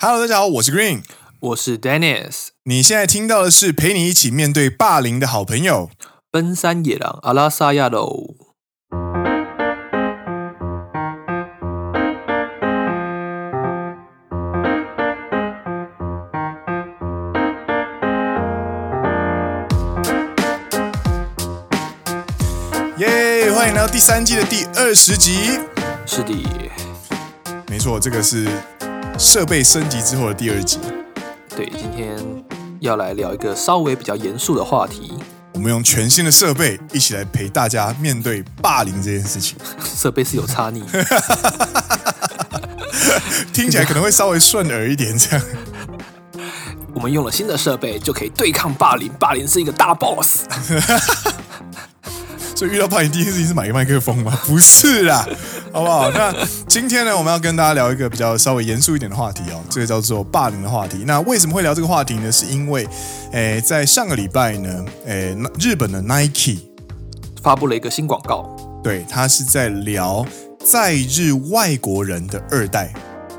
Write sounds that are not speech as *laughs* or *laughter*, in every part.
Hello，大家好，我是 Green，我是 Dennis。你现在听到的是陪你一起面对霸凌的好朋友——奔山野狼阿拉萨亚喽。耶！欢迎来到第三季的第二十集。是的，没错，这个是设备升级之后的第二集。对，今天要来聊一个稍微比较严肃的话题。我们用全新的设备一起来陪大家面对霸凌这件事情。*laughs* 设备是有差异，*laughs* 听起来可能会稍微顺耳一点。这样，*laughs* 我们用了新的设备就可以对抗霸凌。霸凌是一个大 boss。所以遇到霸凌第一件事情是买个麦克风吗？不是啦，好不好？*laughs* 那今天呢，我们要跟大家聊一个比较稍微严肃一点的话题哦，这个叫做霸凌的话题。那为什么会聊这个话题呢？是因为，诶，在上个礼拜呢，诶，日本的 Nike 发布了一个新广告，对，他是在聊在日外国人的二代。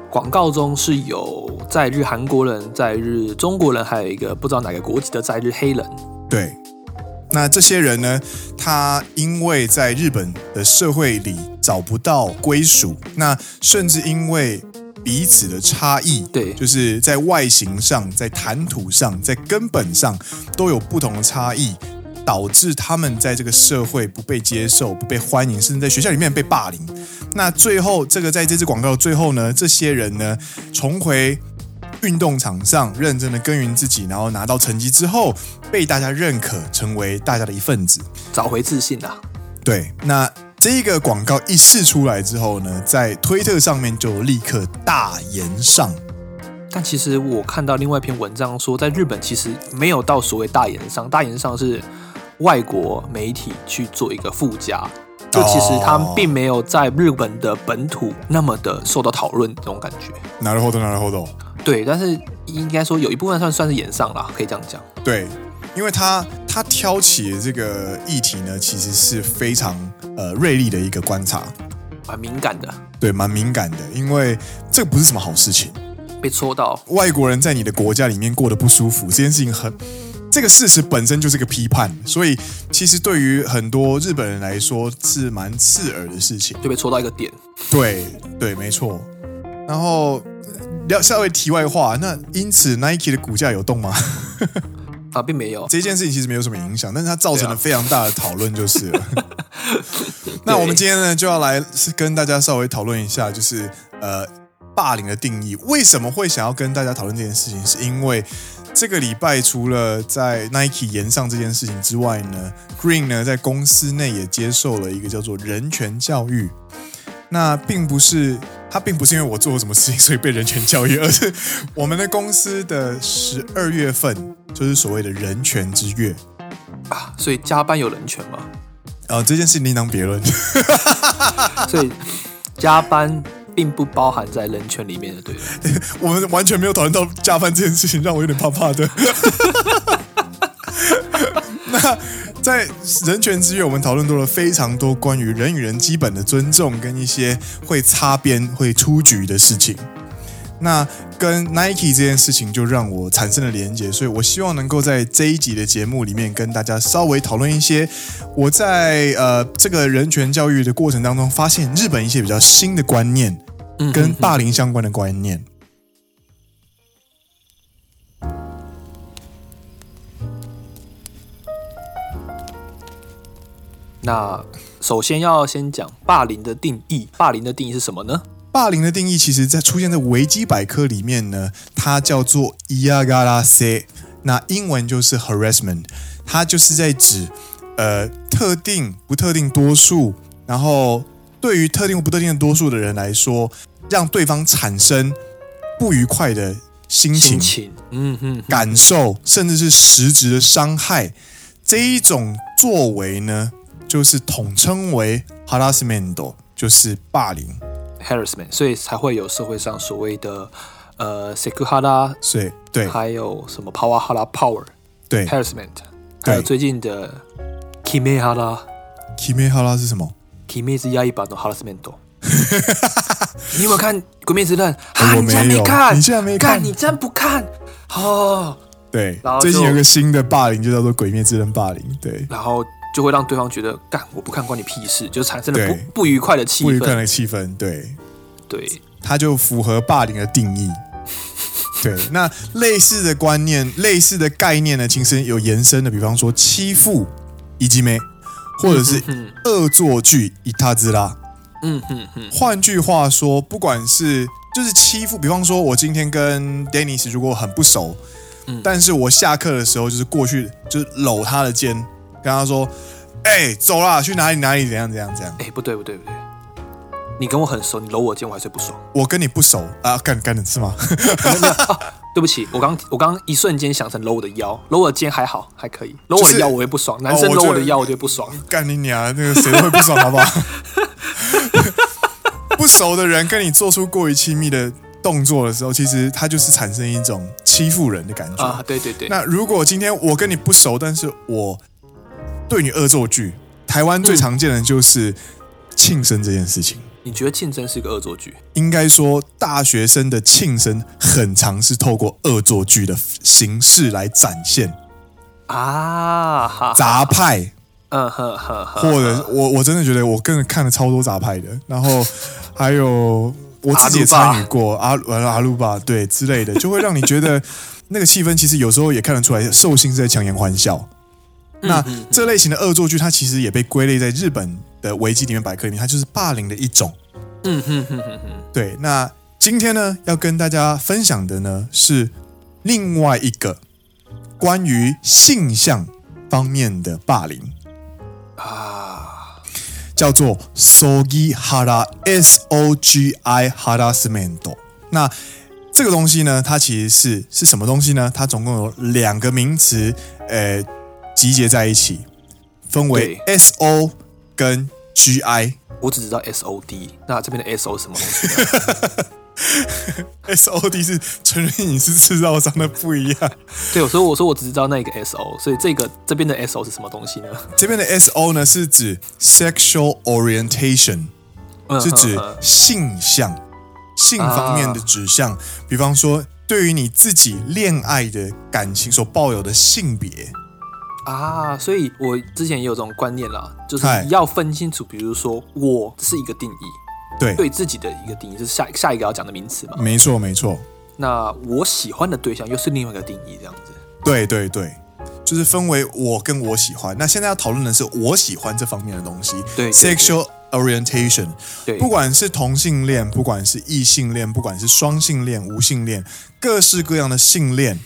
广告中是有在日韩国人、在日中国人，还有一个不知道哪个国籍的在日黑人。对。那这些人呢，他因为在日本的社会里找不到归属，那甚至因为彼此的差异，对，就是在外形上、在谈吐上、在根本上都有不同的差异，导致他们在这个社会不被接受、不被欢迎，甚至在学校里面被霸凌。那最后，这个在这支广告最后呢，这些人呢，重回。运动场上认真的耕耘自己，然后拿到成绩之后，被大家认可，成为大家的一份子，找回自信啊。对，那这个广告一释出来之后呢，在推特上面就立刻大炎上。但其实我看到另外一篇文章说，在日本其实没有到所谓大炎上，大炎上是外国媒体去做一个附加，就其实他们并没有在日本的本土那么的受到讨论这种感觉。なるほど、なるほど。 对，但是应该说有一部分算算是演上了，可以这样讲。对，因为他他挑起的这个议题呢，其实是非常呃锐利的一个观察，蛮敏感的。对，蛮敏感的，因为这个不是什么好事情。被戳到，外国人在你的国家里面过得不舒服，这件事情很，这个事实本身就是个批判，所以其实对于很多日本人来说是蛮刺耳的事情，就被戳到一个点。对对，没错。然后。要稍微题外话，那因此 Nike 的股价有动吗？*laughs* 啊，并没有。这件事情其实没有什么影响，但是它造成了非常大的讨论，就是了。*laughs* *laughs* 那我们今天呢，就要来是跟大家稍微讨论一下，就是呃，霸凌的定义。为什么会想要跟大家讨论这件事情？是因为这个礼拜除了在 Nike 延上这件事情之外呢，Green 呢在公司内也接受了一个叫做人权教育。那并不是他，并不是因为我做了什么事情，所以被人权教育，而是我们的公司的十二月份就是所谓的人权之月啊，所以加班有人权吗？呃，这件事另当别论。*laughs* *laughs* 所以加班并不包含在人权里面的，对吧？*laughs* 我们完全没有讨论到加班这件事情，让我有点怕怕的。*laughs* 那。在人权之月，我们讨论多了非常多关于人与人基本的尊重，跟一些会擦边、会出局的事情。那跟 Nike 这件事情就让我产生了连结，所以我希望能够在这一集的节目里面跟大家稍微讨论一些我在呃这个人权教育的过程当中发现日本一些比较新的观念，跟霸凌相关的观念。那首先要先讲霸凌的定义，霸凌的定义是什么呢？霸凌的定义，其实在出现在维基百科里面呢，它叫做嫌がらせ，那英文就是 harassment，它就是在指呃特定不特定多数，然后对于特定不特定的多数的人来说，让对方产生不愉快的心情、心情嗯哼，感受，甚至是实质的伤害，这一种作为呢， 就是统称为 harassment，就是霸凌，harassment，所以才会有社会上所谓的呃 sex 哈拉，对对，还有什么 power 哈拉 power，对。harassment，还有最近的 kime 哈拉，kime 哈拉是什么？kime 是压一版的 harassment，*laughs* 你有没有看《鬼灭之刃》啊？我没有。看？你竟然没看。干你真不看。哦？对然后，最近有个新的霸凌，就叫做《鬼灭之刃》霸凌。对，然后就会让对方觉得干我不看关你屁事，就产生了不不愉快的气氛不愉快氛。的气氛。对，对，它就符合霸凌的定义。*laughs* 对，那类似的观念、类似的概念呢，其实有延伸的，比方说欺负以及没，或者是嗯恶作剧以他之拉。嗯嗯嗯，换句话说，不管是就是欺负，比方说我今天跟 Dennis 如果很不熟，嗯但是我下课的时候就是过去就是搂他的肩，跟他说：“哎、走啦，去哪里哪里，怎样怎样怎样。哎，不对不对不对，你跟我很熟，你搂我肩我还是不爽。”我跟你不熟啊，干干的是吗？对不起，我刚我刚一瞬间想成搂我的腰，搂我的肩还好，还可以，搂我的腰我也不爽，男生搂我的腰我就会不爽。*laughs* 干你娘！那个谁都会不爽，好不好？*laughs* 不熟的人跟你做出过于亲密的动作的时候，其实他就是产生一种欺负人的感觉。啊，对对对，那如果今天我跟你不熟，但是我对你恶作剧，台湾最常见的就是庆生这件事情。你觉得庆生是个恶作剧？应该说，大学生的庆生很常是透过恶作剧的形式来展现。啊，哈，杂派，嗯呵呵呵，或者我我真的觉得我跟看了超多杂派的，然后还有我自己也参与过阿阿鲁巴对之类的，就会让你觉得那个气氛其实有时候也看得出来，寿星是在强颜欢笑。那这类型的恶作剧，它其实也被归类在日本的维基里面百科里面，它就是霸凌的一种。嗯哼哼哼哼，对，那今天呢，要跟大家分享的呢是另外一个关于性向方面的霸凌啊，叫做 “sogi hara s o g i harassment”。那这个东西呢，它其实是是什么东西呢？它总共有两个名词，呃，集结在一起，分为 s o 跟 g i。我只知道 S O D，那这边的 S O 是什么东西？*laughs* S O D 是承认你是制造商的不一样。对，所以我说我只知道那个 S O，所以这个这边的 S O 是什么东西呢？这边的 S O 呢是指 sexual orientation，是指性向、性方面的指向。比方说，对于你自己恋爱的感情所抱有的性别啊，所以我之前也有这种观念啦，就是要分清楚，比如说我是一个定义，对对自己的一个定义，就是下下一个要讲的名词嘛。没错，没错。那我喜欢的对象又是另外一个定义，这样子。对对对，就是分为我跟我喜欢。那现在要讨论的是我喜欢这方面的东西，对，对，对，sexual orientation，对，不管是同性恋，不管是异性恋，不管是双性恋、无性恋，各式各样的性恋，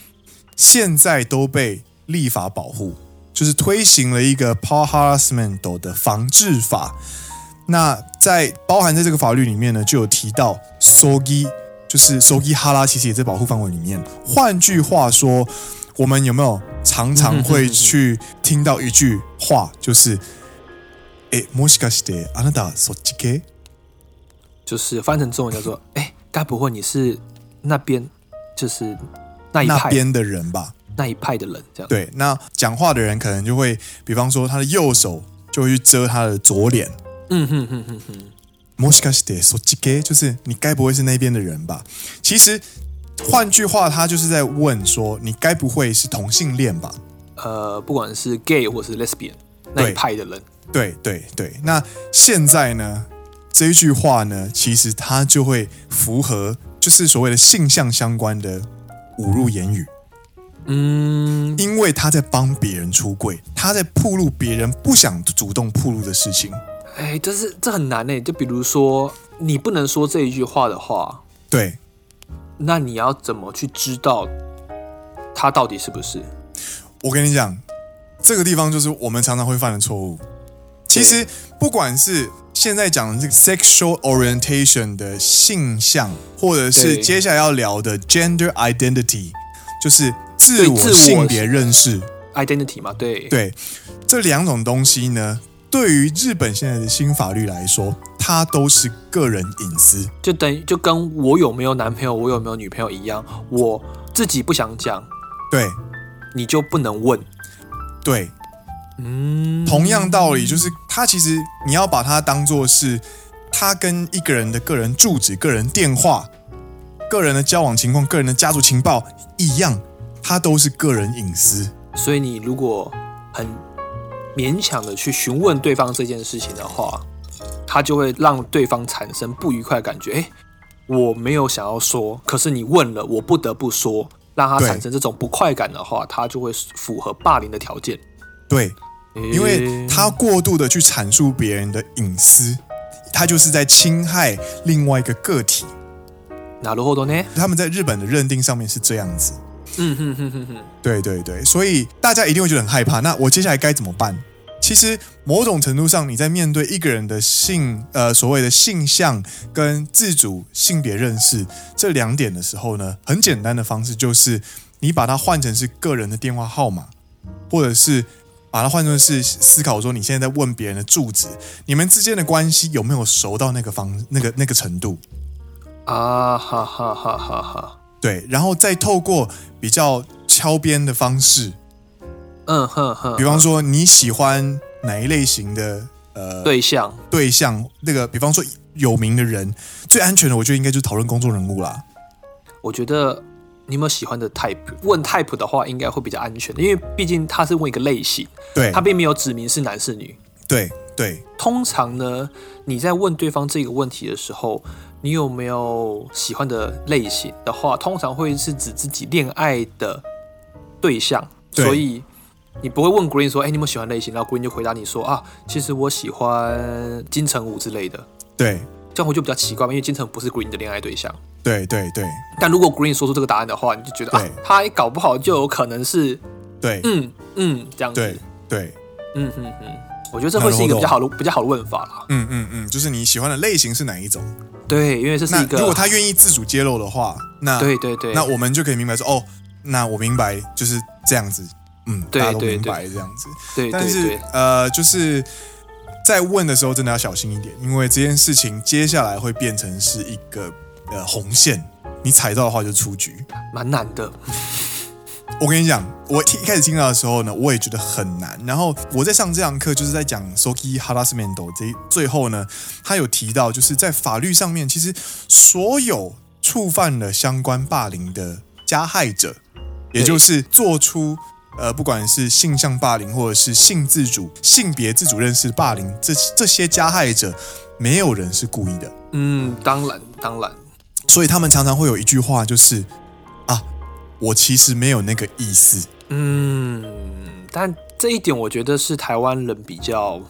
现在都被立法保护，就是推行了一个 power harassment 的防治法。那在包含在这个法律里面呢，就有提到 sogi，就是 sogi hara，其实也在保护范围里面。换句话说，我们有没有常常会去听到一句话，就是诶，もしかしてあなたそっち系？就是翻成中文叫做诶，该不会你是那边就是那一派那边的人吧？ 那一派的人这样。对，那讲话的人可能就会，比方说他的右手就会去遮他的左脸。嗯哼哼哼哼。もしかしてそっち系？就是你该不会是那边的人吧？其实换句话，他就是在问说，你该不会是同性恋吧？呃，不管是 gay 或是 lesbian 那一派的人。对对对。那现在呢，这一句话呢，其实它就会符合，就是所谓的性向相关的侮辱言语。 嗯，因为他在帮别人出柜，他在铺露别人不想主动铺露的事情。哎，这是这很难呢。就比如说，你不能说这一句话的话，对，那你要怎么去知道他到底是不是？我跟你讲，这个地方就是我们常常会犯的错误。其实，不管是现在讲的这个 sexual orientation 的性向，或者是接下来要聊的 gender identity，就是自我性别认识。identity 嘛，对。对，这两种东西呢，对于日本现在的新法律来说，它都是个人隐私，就等于就跟我有没有男朋友，我有没有女朋友一样，我自己不想讲，对，你就不能问，对，嗯，同样道理，就是它其实你要把它当做是他跟一个人的个人住址、个人电话、个人的交往情况、个人的家族情报一样，他都是个人隐私。所以你如果很勉强的去询问对方这件事情的话，他就会让对方产生不愉快的感觉。诶，我没有想要说，可是你问了，我不得不说，让他产生这种不快感的话，他就会符合霸凌的条件。对，因为他过度的去阐述别人的隐私，他就是在侵害另外一个个体。なるほどね？他们在日本的认定上面是这样子。 嗯哼哼哼哼，对对对，所以大家一定会觉得很害怕。那我接下来该怎么办？其实某种程度上，你在面对一个人的性呃所谓的性向跟自主性别认识这两点的时候呢，很简单的方式就是你把它换成是个人的电话号码，或者是把它换成是思考说你现在在问别人的住址，你们之间的关系有没有熟到那个方那个那个程度？啊哈哈哈哈哈。对，然后再透过比较敲边的方式，嗯哼哼，比方说你喜欢哪一类型的呃对象对象，那个比方说有名的人，最安全的，我觉得应该就是讨论公众人物啦。我觉得你有没有喜欢的 type？问 type 的话，应该会比较安全的，因为毕竟他是问一个类型，对，他并没有指明是男是女。对对，通常呢，你在问对方这个问题的时候。你有没有喜欢的类型的话，通常会是指自己恋爱的对象，对，所以你不会问 Green 说：“哎，你有没有喜欢类型？”然后 Green 就回答你说：“啊，其实我喜欢金城武之类的。”对，这样我就比较奇怪嘛，因为金城武不是 Green 的恋爱对象。对对对。但如果 Green 说出这个答案的话，你就觉得啊，他搞不好就有可能是对，嗯嗯，这样子。对对，嗯嗯嗯，我觉得这会是一个比较好的比较好的问法啦。嗯嗯嗯，就是你喜欢的类型是哪一种？对，因为这是一个。如果他愿意自主揭露的话，那对对对，那我们就可以明白说，哦，那我明白就是这样子，嗯，对大家都明白这样子。对，对，对，但是呃，就是在问的时候真的要小心一点，因为这件事情接下来会变成是一个呃红线，你踩到的话就出局，蛮难的。我跟你讲，我一开始听到的时候呢，我也觉得很难。然后我在上这堂课，就是在讲 “soki Harassment 这最后呢，他有提到，就是在法律上面，其实所有触犯了相关霸凌的加害者，也就是做出呃，不管是性向霸凌或者是性自主、性别自主认识霸凌，这这些加害者，没有人是故意的。嗯，当然，当然。所以他们常常会有一句话，就是。我其实没有那个意思。嗯，但这一点我觉得是台湾人比较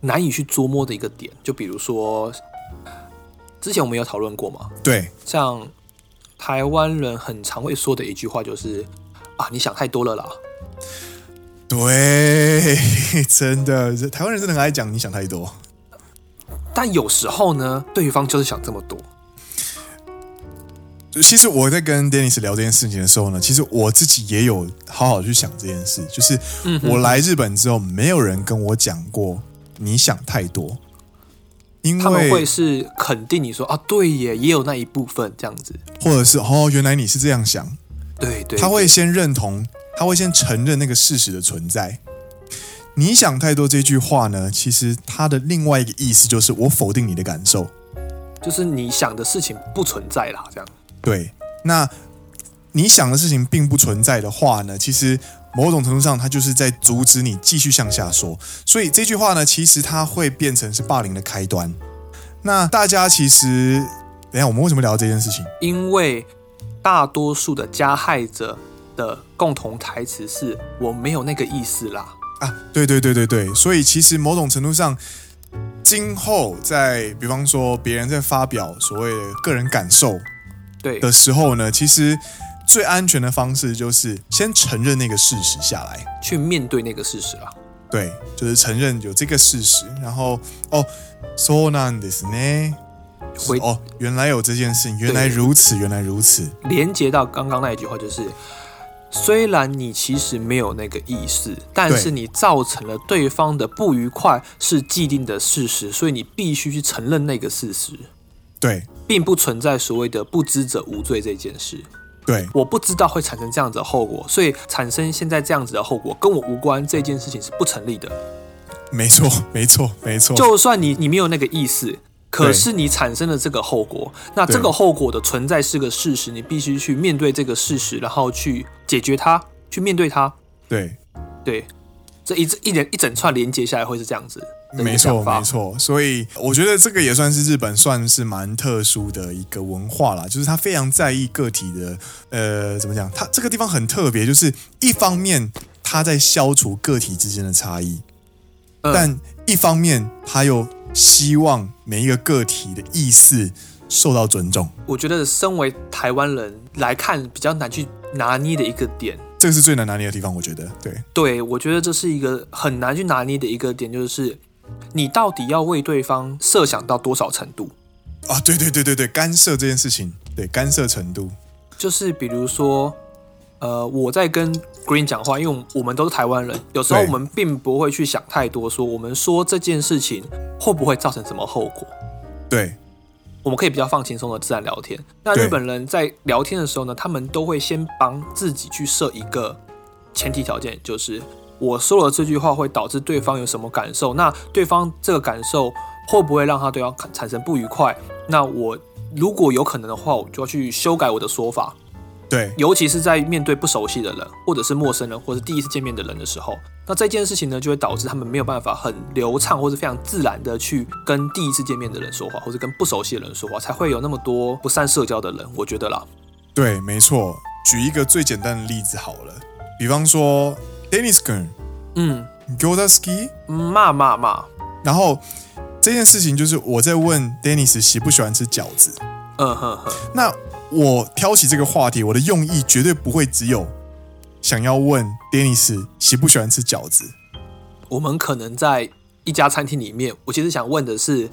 难以去琢磨的一个点。就比如说，之前我们有讨论过嘛？对，像台湾人很常会说的一句话就是：“啊，你想太多了啦。”对，*laughs* 真的，台湾人真的很爱讲“你想太多”。但有时候呢，对方就是想这么多。其实我在跟 Dennis 聊这件事情的时候呢，其实我自己也有好好去想这件事。就是我来日本之后，没有人跟我讲过你想太多，因为他们会是肯定你说啊，对耶，也有那一部分这样子，或者是哦，原来你是这样想，对对，对，他会先认同，他会先承认那个事实的存在。你想太多这句话呢，其实它的另外一个意思就是我否定你的感受，就是你想的事情不存在啦，这样。对，那你想的事情并不存在的话呢，其实某种程度上，它就是在阻止你继续向下说。所以这句话呢，其实它会变成是霸凌的开端。那大家其实，等一下我们为什么聊这件事情？因为大多数的加害者的共同台词是“我没有那个意思啦”。啊，对对对对对，所以其实某种程度上，今后在比方说别人在发表所谓的个人感受。对的时候呢，其实最安全的方式就是先承认那个事实下来，去面对那个事实啊。对，就是承认有这个事实，然后哦，そうなんですね，回哦，原来有这件事，原来如此，原来如此。连接到刚刚那一句话，就是虽然你其实没有那个意思，但是你造成了对方的不愉快是既定的事实，所以你必须去承认那个事实。对， 并不存在所谓的不知者无罪这件事。对，我不知道会产生这样子的后果，所以产生现在这样子的后果跟我无关，这件事情是不成立的。没错，没错，没错。就算你你没有那个意思，可是你产生了这个后果，那这个后果的存在是个事实，你必须去面对这个事实，然后去解决它，去面对它。对，对，这一一连一整串连接下来会是这样子。没错，没错。所以我觉得这个也算是日本算是蛮特殊的一个文化啦，就是他非常在意个体的，呃，怎么讲？他这个地方很特别，就是一方面他在消除个体之间的差异，嗯、但一方面他又。希望每一个个体的意识受到尊重。我觉得身为台湾人来看，比较难去拿捏的一个点，这个是最难拿捏的地方。我觉得，对，对，我觉得这是一个很难去拿捏的一个点，就是你到底要为对方设想到多少程度啊？对对对对对，干涉这件事情，对，干涉程度，就是比如说。呃，我在跟 Green 讲话，因为我们都是台湾人，有时候我们并不会去想太多，说我们说这件事情会不会造成什么后果。对，我们可以比较放轻松的自然聊天。那日本人在聊天的时候呢，他们都会先帮自己去设一个前提条件，就是我说了这句话会导致对方有什么感受，那对方这个感受会不会让他对方产生不愉快？那我如果有可能的话，我就要去修改我的说法。对，尤其是在面对不熟悉的人，或者是陌生人，或者是第一次见面的人的时候，那这件事情呢，就会导致他们没有办法很流畅，或是非常自然的去跟第一次见面的人说话，或者跟不熟悉的人说话，才会有那么多不善社交的人。我觉得啦，对，没错。举一个最简单的例子好了，比方说，Dennis 君，嗯，Godaski，骂骂骂。然后这件事情就是我在问 Dennis 喜不喜欢吃饺子。嗯哼哼，那。我挑起这个话题，我的用意绝对不会只有想要问 Dennis 喜不喜欢吃饺子。我们可能在一家餐厅里面，我其实想问的是，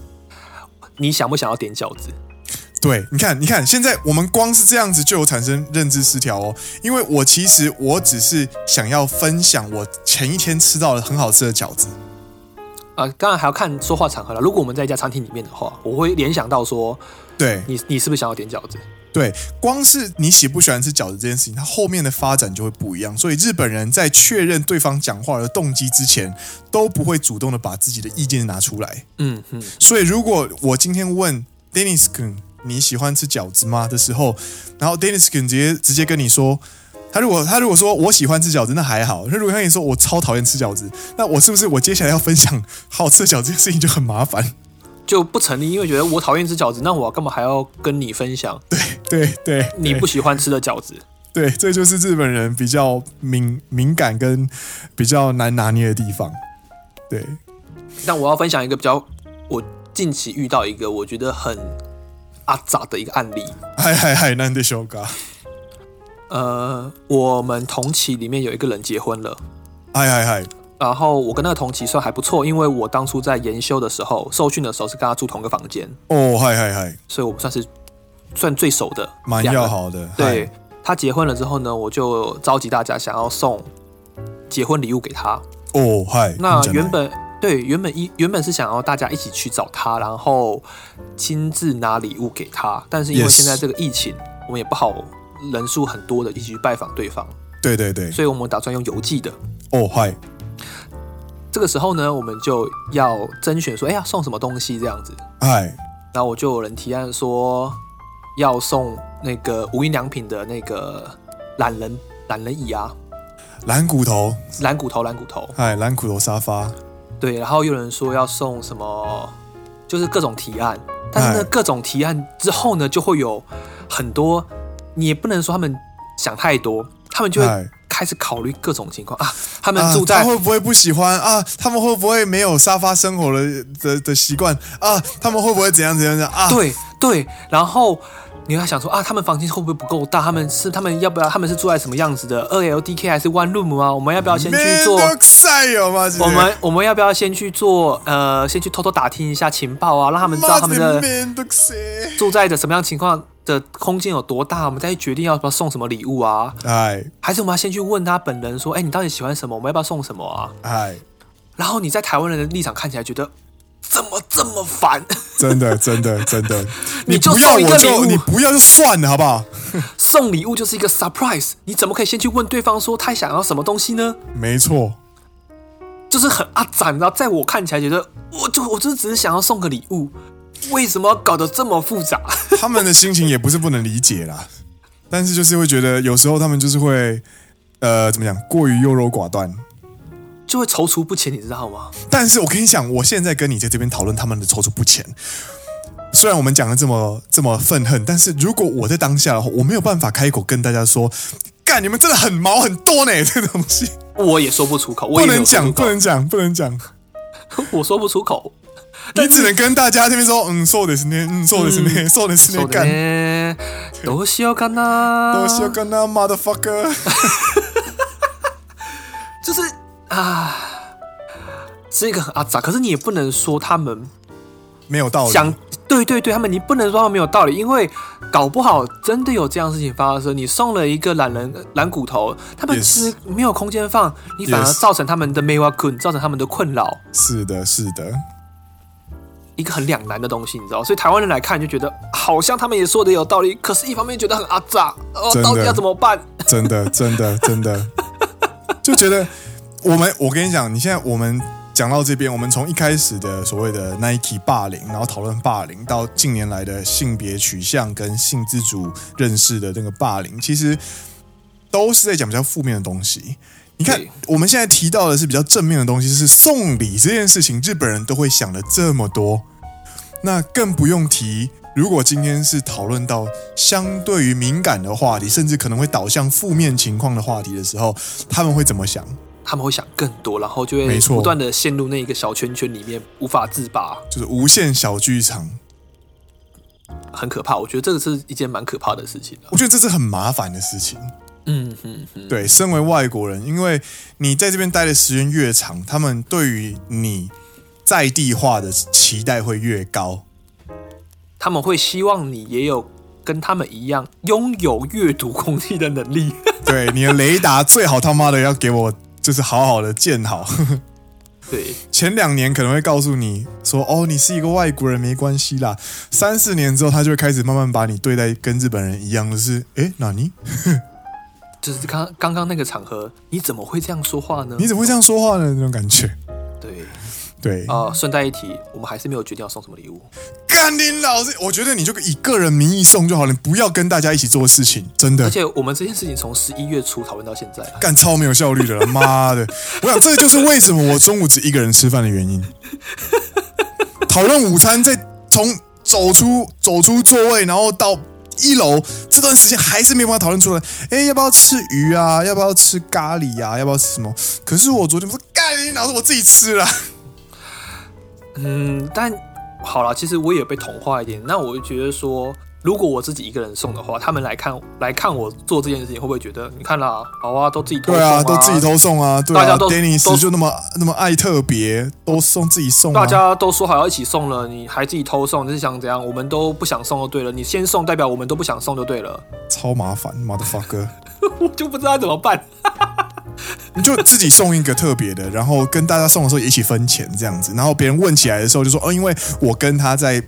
你想不想要点饺子？对，你看，你看，现在我们光是这样子就有产生认知失调哦。因为我其实我只是想要分享我前一天吃到的很好吃的饺子。啊、呃，当然还要看说话场合了。如果我们在一家餐厅里面的话，我会联想到说，对你，你是不是想要点饺子？对，光是你喜不喜欢吃饺子这件事情，它后面的发展就会不一样。所以日本人在确认对方讲话的动机之前，都不会主动的把自己的意见拿出来。嗯嗯。所以如果我今天问 Dennis 君你喜欢吃饺子吗的时候，然后 Dennis 君直接直接跟你说，他如果他如果说我喜欢吃饺子，那还好。那如果他跟你说我超讨厌吃饺子，那我是不是我接下来要分享 *laughs* 好吃的饺子这件事情就很麻烦？就不成立，因为觉得我讨厌吃饺子，那我干嘛还要跟你分享？*laughs* 对对对，你不喜欢吃的饺子。*laughs* 对，这就是日本人比较敏敏感跟比较难拿捏的地方。对，但我要分享一个比较，我近期遇到一个我觉得很阿杂的一个案例。嗨嗨嗨，难得修嘎。呃，我们同期里面有一个人结婚了。嗨嗨嗨。然后我跟那个同期算还不错，因为我当初在研修的时候受训的时候是跟他住同个房间。哦，嗨嗨嗨！所以我们算是算最熟的，蛮要好的。对，他结婚了之后呢，我就召集大家想要送结婚礼物给他。哦，嗨！那原本对原本一原本是想要大家一起去找他，然后亲自拿礼物给他，但是因为现在这个疫情，我们也不好人数很多的一起去拜访对方。对对对，所以我们打算用邮寄的。哦，嗨！这个时候呢，我们就要甄选说，哎呀，送什么东西这样子。哎，然后我就有人提案说，要送那个无印良品的那个懒人懒人椅啊，懒骨头，懒骨头，懒骨头，哎，懒骨头沙发。对，然后有人说要送什么，就是各种提案。但是呢，各种提案之后呢，就会有很多，你也不能说他们想太多，他们就会。开始考虑各种情况啊，他们住在、会不会不喜欢啊？他们会不会没有沙发生活的的的习惯啊？他们会不会怎样怎样怎样啊？对对，然后你要想说啊，他们房间会不会不够大？他们是他们要不要？他们是住在什么样子的？二 LDK 还是 One Room 啊？我们要不要先去做？我们我们要不要先去做？呃，先去偷偷打听一下情报啊，让他们知道他们的住在的什么样情况。的空间有多大？我们再决定要不要送什么礼物啊？哎，还是我们要先去问他本人说：“哎，你到底喜欢什么？我们要不要送什么啊？”哎，然后你在台湾人的立场看起来觉得怎么这么烦？真的，真的，真的，*laughs* 你不要我就你不要就算了，好不好？送礼物就是一个 surprise，你怎么可以先去问对方说他想要什么东西呢？没错，就是很阿展，你知道，在我看起来觉得，我就我就是只是想要送个礼物。为什么要搞得这么复杂？*laughs* 他们的心情也不是不能理解啦，但是就是会觉得有时候他们就是会，呃，怎么讲，过于优柔寡断，就会踌躇不前，你知道吗？但是我跟你讲，我现在跟你在这边讨论他们的踌躇不前，虽然我们讲的这么这么愤恨，但是如果我在当下的话，我没有办法开口跟大家说，干你们真的很毛很多呢，*laughs* 这个东西我也说不出口，我不能讲，不能讲，不能讲，*laughs* 我说不出口。你只能跟大家这边说，嗯，说的是那，嗯，说的是那，说的是那干。どうしようかな？どうしようかな？Motherfucker！*laughs* 就是 啊，这个很阿杂，可是你也不能说他们没有道理。讲对对对，他们你不能说他们没有道理，因为搞不好真的有这样事情发生。你送了一个懒人懒骨头，他们其实没有空间放，你反而造成他们的迷惑困，造成他们的困扰。是的，是的。一个很两难的东西，你知道，所以台湾人来看就觉得好像他们也说的有道理，可是一方面觉得很阿杂，哦，到底要怎么办？*laughs* 真的，真的，真的，就觉得我们，我跟你讲，你现在我们讲到这边，我们从一开始的所谓的 Nike 霸凌，然后讨论霸凌，到近年来的性别取向跟性自主认识的那个霸凌，其实都是在讲比较负面的东西。你看，我们现在提到的是比较正面的东西，是送礼这件事情，日本人都会想的这么多。那更不用提，如果今天是讨论到相对于敏感的话题，甚至可能会导向负面情况的话题的时候，他们会怎么想？他们会想更多，然后就会不断的陷入那一个小圈圈里面，无法自拔，就是无限小剧场，很可怕。我觉得这个是一件蛮可怕的事情。我觉得这是很麻烦的事情。嗯哼哼，对，身为外国人，因为你在这边待的时间越长，他们对于你。在地化的期待会越高，他们会希望你也有跟他们一样拥有阅读空气的能力。对，你的雷达最好他妈的要给我，就是好好的建好。对，*laughs* 前两年可能会告诉你说，哦，你是一个外国人，没关系啦。三四年之后，他就会开始慢慢把你对待跟日本人一样，就是，哎，那你，*laughs* 就是刚刚刚那个场合，你怎么会这样说话呢？你怎么会这样说话呢？那种感觉，对。对啊，顺带一提，我们还是没有决定要送什么礼物。干你老师，我觉得你就以个人名义送就好了，你不要跟大家一起做事情，真的。而且我们这件事情从十一月初讨论到现在，干超没有效率的了，妈的！*laughs* 我想这就是为什么我中午只一个人吃饭的原因。讨论午餐，在从走出走出座位，然后到一楼这段时间，还是没有办法讨论出来。哎，要不要吃鱼啊？要不要吃咖喱啊？要不要吃什么？可是我昨天不是干你老师，我自己吃了。嗯，但好了，其实我也被同化一点。那我就觉得说，如果我自己一个人送的话，他们来看来看我做这件事情，会不会觉得你看啦，好啊，都自己偷送啊，对啊，都自己偷送啊，对啊，大家都 Dennis 就那么那么爱特别，都送自己送啊，大家都说好要一起送了，你还自己偷送，你是想怎样？我们都不想送就对了，你先送代表我们都不想送就对了，超麻烦，motherfucker，*laughs* 我就不知道怎么办。你 *laughs* 就自己送一个特别的，然后跟大家送的时候也一起分钱这样子，然后别人问起来的时候就说哦，因为我跟他在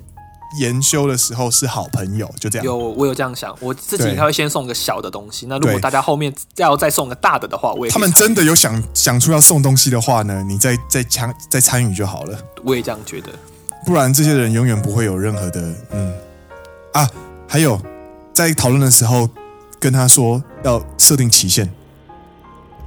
研修的时候是好朋友，就这样。有我有这样想，我自己他会先送个小的东西，那如果大家后面要再送个大的的话，我也他们真的有想想出要送东西的话呢，你再再参再参与就好了。我也这样觉得，不然这些人永远不会有任何的嗯啊，还有在讨论的时候跟他说要设定期限。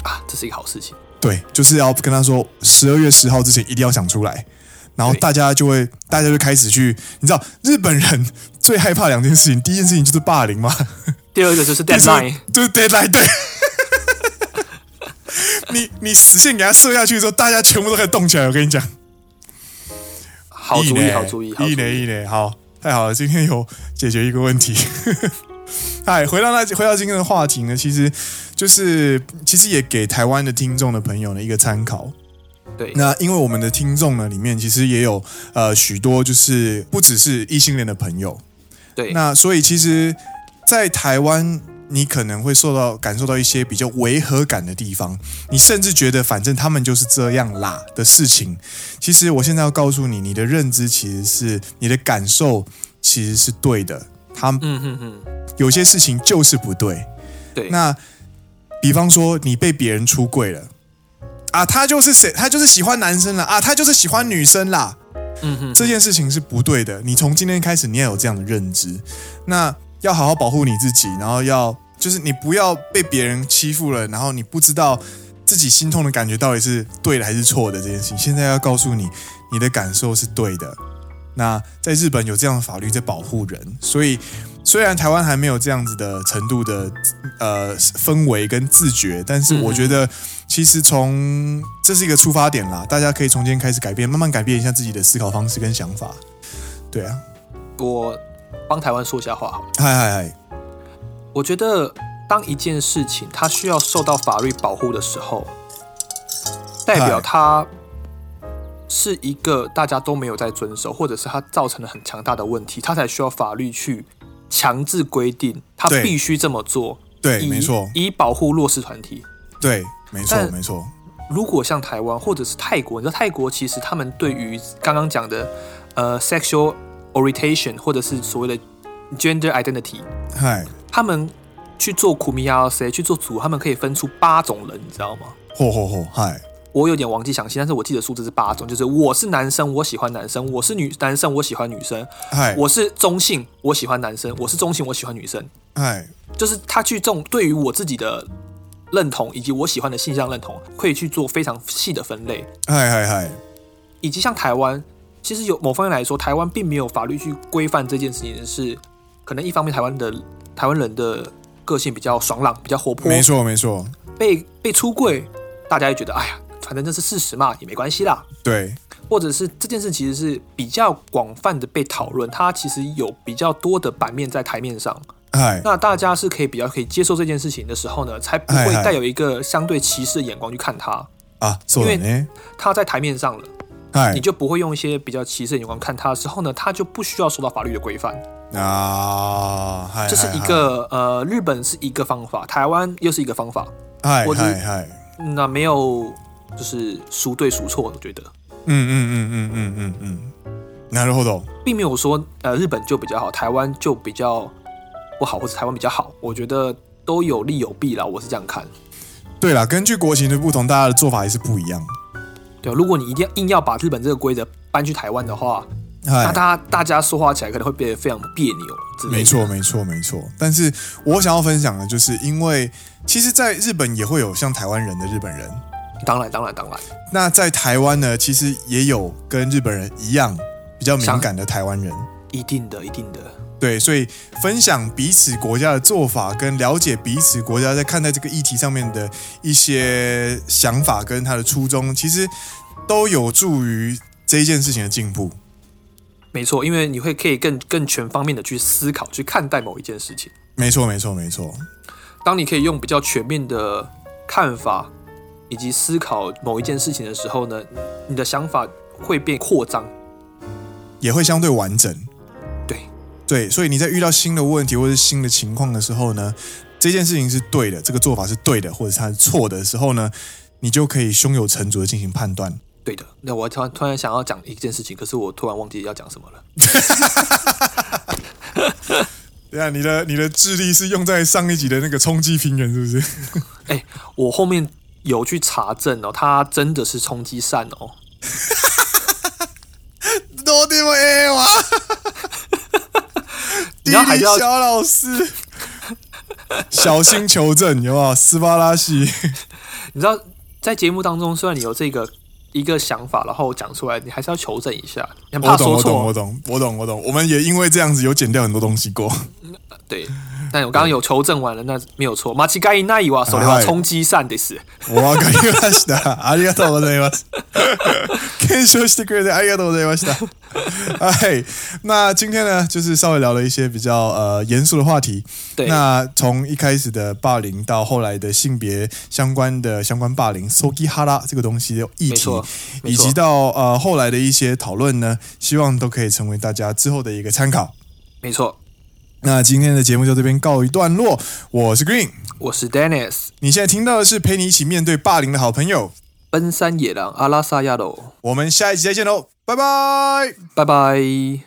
啊，这是一个好事情。对，就是要跟他说，十二月十号之前一定要想出来，然后大家就会，大家就开始去，你知道，日本人 *laughs* 最害怕两件事情，第一件事情就是霸凌嘛，第二个就是 deadline，就是 deadline，对。*laughs* 你你实线给他射下去之后，大家全部都开始动起来。我跟你讲，好主意，好主意，一年一年，好，太好了，今天有解决一个问题。嗨，回到那回到今天的话题呢，其实就是其实也给台湾的听众的朋友呢一个参考。对，那因为我们的听众呢里面其实也有呃许多就是不只是异性恋的朋友。对，那所以其实，在台湾你可能会受到感受到一些比较违和感的地方，你甚至觉得反正他们就是这样啦的事情。其实我现在要告诉你，你的认知其实是你的感受其实是对的。他们嗯哼哼。有些事情就是不对，对。那比方说你被别人出柜了啊，他就是谁？他就是喜欢男生了啊，他就是喜欢女生啦。嗯哼，这件事情是不对的。你从今天开始，你要有这样的认知，那要好好保护你自己，然后要就是你不要被别人欺负了，然后你不知道自己心痛的感觉到底是对的还是错的这件事情。现在要告诉你，你的感受是对的。那在日本有这样的法律在保护人，所以。虽然台湾还没有这样子的程度的呃氛围跟自觉，但是我觉得其实从这是一个出发点啦，大家可以从今天开始改变，慢慢改变一下自己的思考方式跟想法。对啊，我帮台湾说一下话好了。嗨嗨嗨，我觉得当一件事情它需要受到法律保护的时候，代表它是一个大家都没有在遵守，或者是它造成了很强大的问题，它才需要法律去。强制规定他必须这么做，对，没错，以保护弱势团体，对，没错，没错。如果像台湾或者是泰国，你知道泰国其实他们对于刚刚讲的呃 sexual orientation 或者是所谓的 gender identity，嗨，他们去做 kumiyawase 去做组，他们可以分出八种人，你知道吗？嚯嚯嚯，嗨。我有点忘记详细，但是我记得数字是八种，就是我是男生，我喜欢男生；我是女男生，我喜欢女生；我是中性，我喜欢男生；我是中性，我喜欢女生。哎，就是他去这种对于我自己的认同以及我喜欢的性向认同，可以去做非常细的分类。嗨嗨嗨，以及像台湾，其实有某方面来说，台湾并没有法律去规范这件事情，是可能一方面台湾的台湾人的个性比较爽朗，比较活泼。没错没错，被被出柜，大家也觉得哎呀。反正这是事实嘛，也没关系啦。对，或者是这件事其实是比较广泛的被讨论，它其实有比较多的版面在台面上。哎，那大家是可以比较可以接受这件事情的时候呢，才不会带有一个相对歧视的眼光去看它啊。因为它在台面上了，你就不会用一些比较歧视的眼光看它的时候呢，它就不需要受到法律的规范啊。这是一个呃，日本是一个方法，台湾又是一个方法。嗨嗨嗨，那没有。就是孰对孰错，我觉得。嗯嗯嗯嗯嗯嗯嗯。なるほど，并没有说呃日本就比较好，台湾就比较不好，或者台湾比较好。我觉得都有利有弊啦，我是这样看。对啦，根据国情的不同，大家的做法还是不一样。对，如果你一定要硬要把日本这个规则搬去台湾的话，那大家大家说话起来可能会变得非常别扭。没错，没错，没错。但是我想要分享的就是，因为其实在日本也会有像台湾人的日本人。 当然，当然，当然。那在台湾呢，其实也有跟日本人一样比较敏感的台湾人。一定的，一定的。对，所以分享彼此国家的做法，跟了解彼此国家在看待这个议题上面的一些想法跟他的初衷，其实都有助于这一件事情的进步。没错，因为你会可以更更全方面的去思考，去看待某一件事情。没错，没错，没错。当你可以用比较全面的看法。以及思考某一件事情的时候呢，你的想法会变扩张，也会相对完整。对对，所以你在遇到新的问题或者是新的情况的时候呢，这件事情是对的，这个做法是对的，或者是它是错的时候呢，你就可以胸有成竹的进行判断。对的。那我突然突然想要讲一件事情，可是我突然忘记要讲什么了。*laughs* 对啊，你的你的智力是用在上一集的那个冲击平原，是不是？*laughs* 哎，我后面。有去查证哦，他真的是冲击扇哦。*laughs* 多点么 A 哇！*laughs* 你要还要小老师小心求证，有没有？斯巴拉西，*laughs* 你知道在节目当中，虽然你有这个一个想法，然后讲出来，你还是要求证一下。你怕说错。我懂，我懂，我懂，我懂，我懂。我们也因为这样子有剪掉很多东西过。对。但我刚刚有求证完了，那没有错。间违いないわ、それは冲击扇です。わかりました。ありがとうございます。検证してくれてありがとうございました。哎，那今天呢，就是稍微聊了一些比较呃严肃的话题。对。那从一开始的霸凌到后来的性别相关的相关霸凌，ソギハラ这个东西的议题，以及到呃后来的一些讨论呢，希望都可以成为大家之后的一个参考。没错。 那今天的节目就这边告一段落。我是 Green，我是 Dennis。你现在听到的是陪你一起面对霸凌的好朋友——奔山野狼阿拉萨亚罗。我们下一集再见喽，拜拜，拜拜。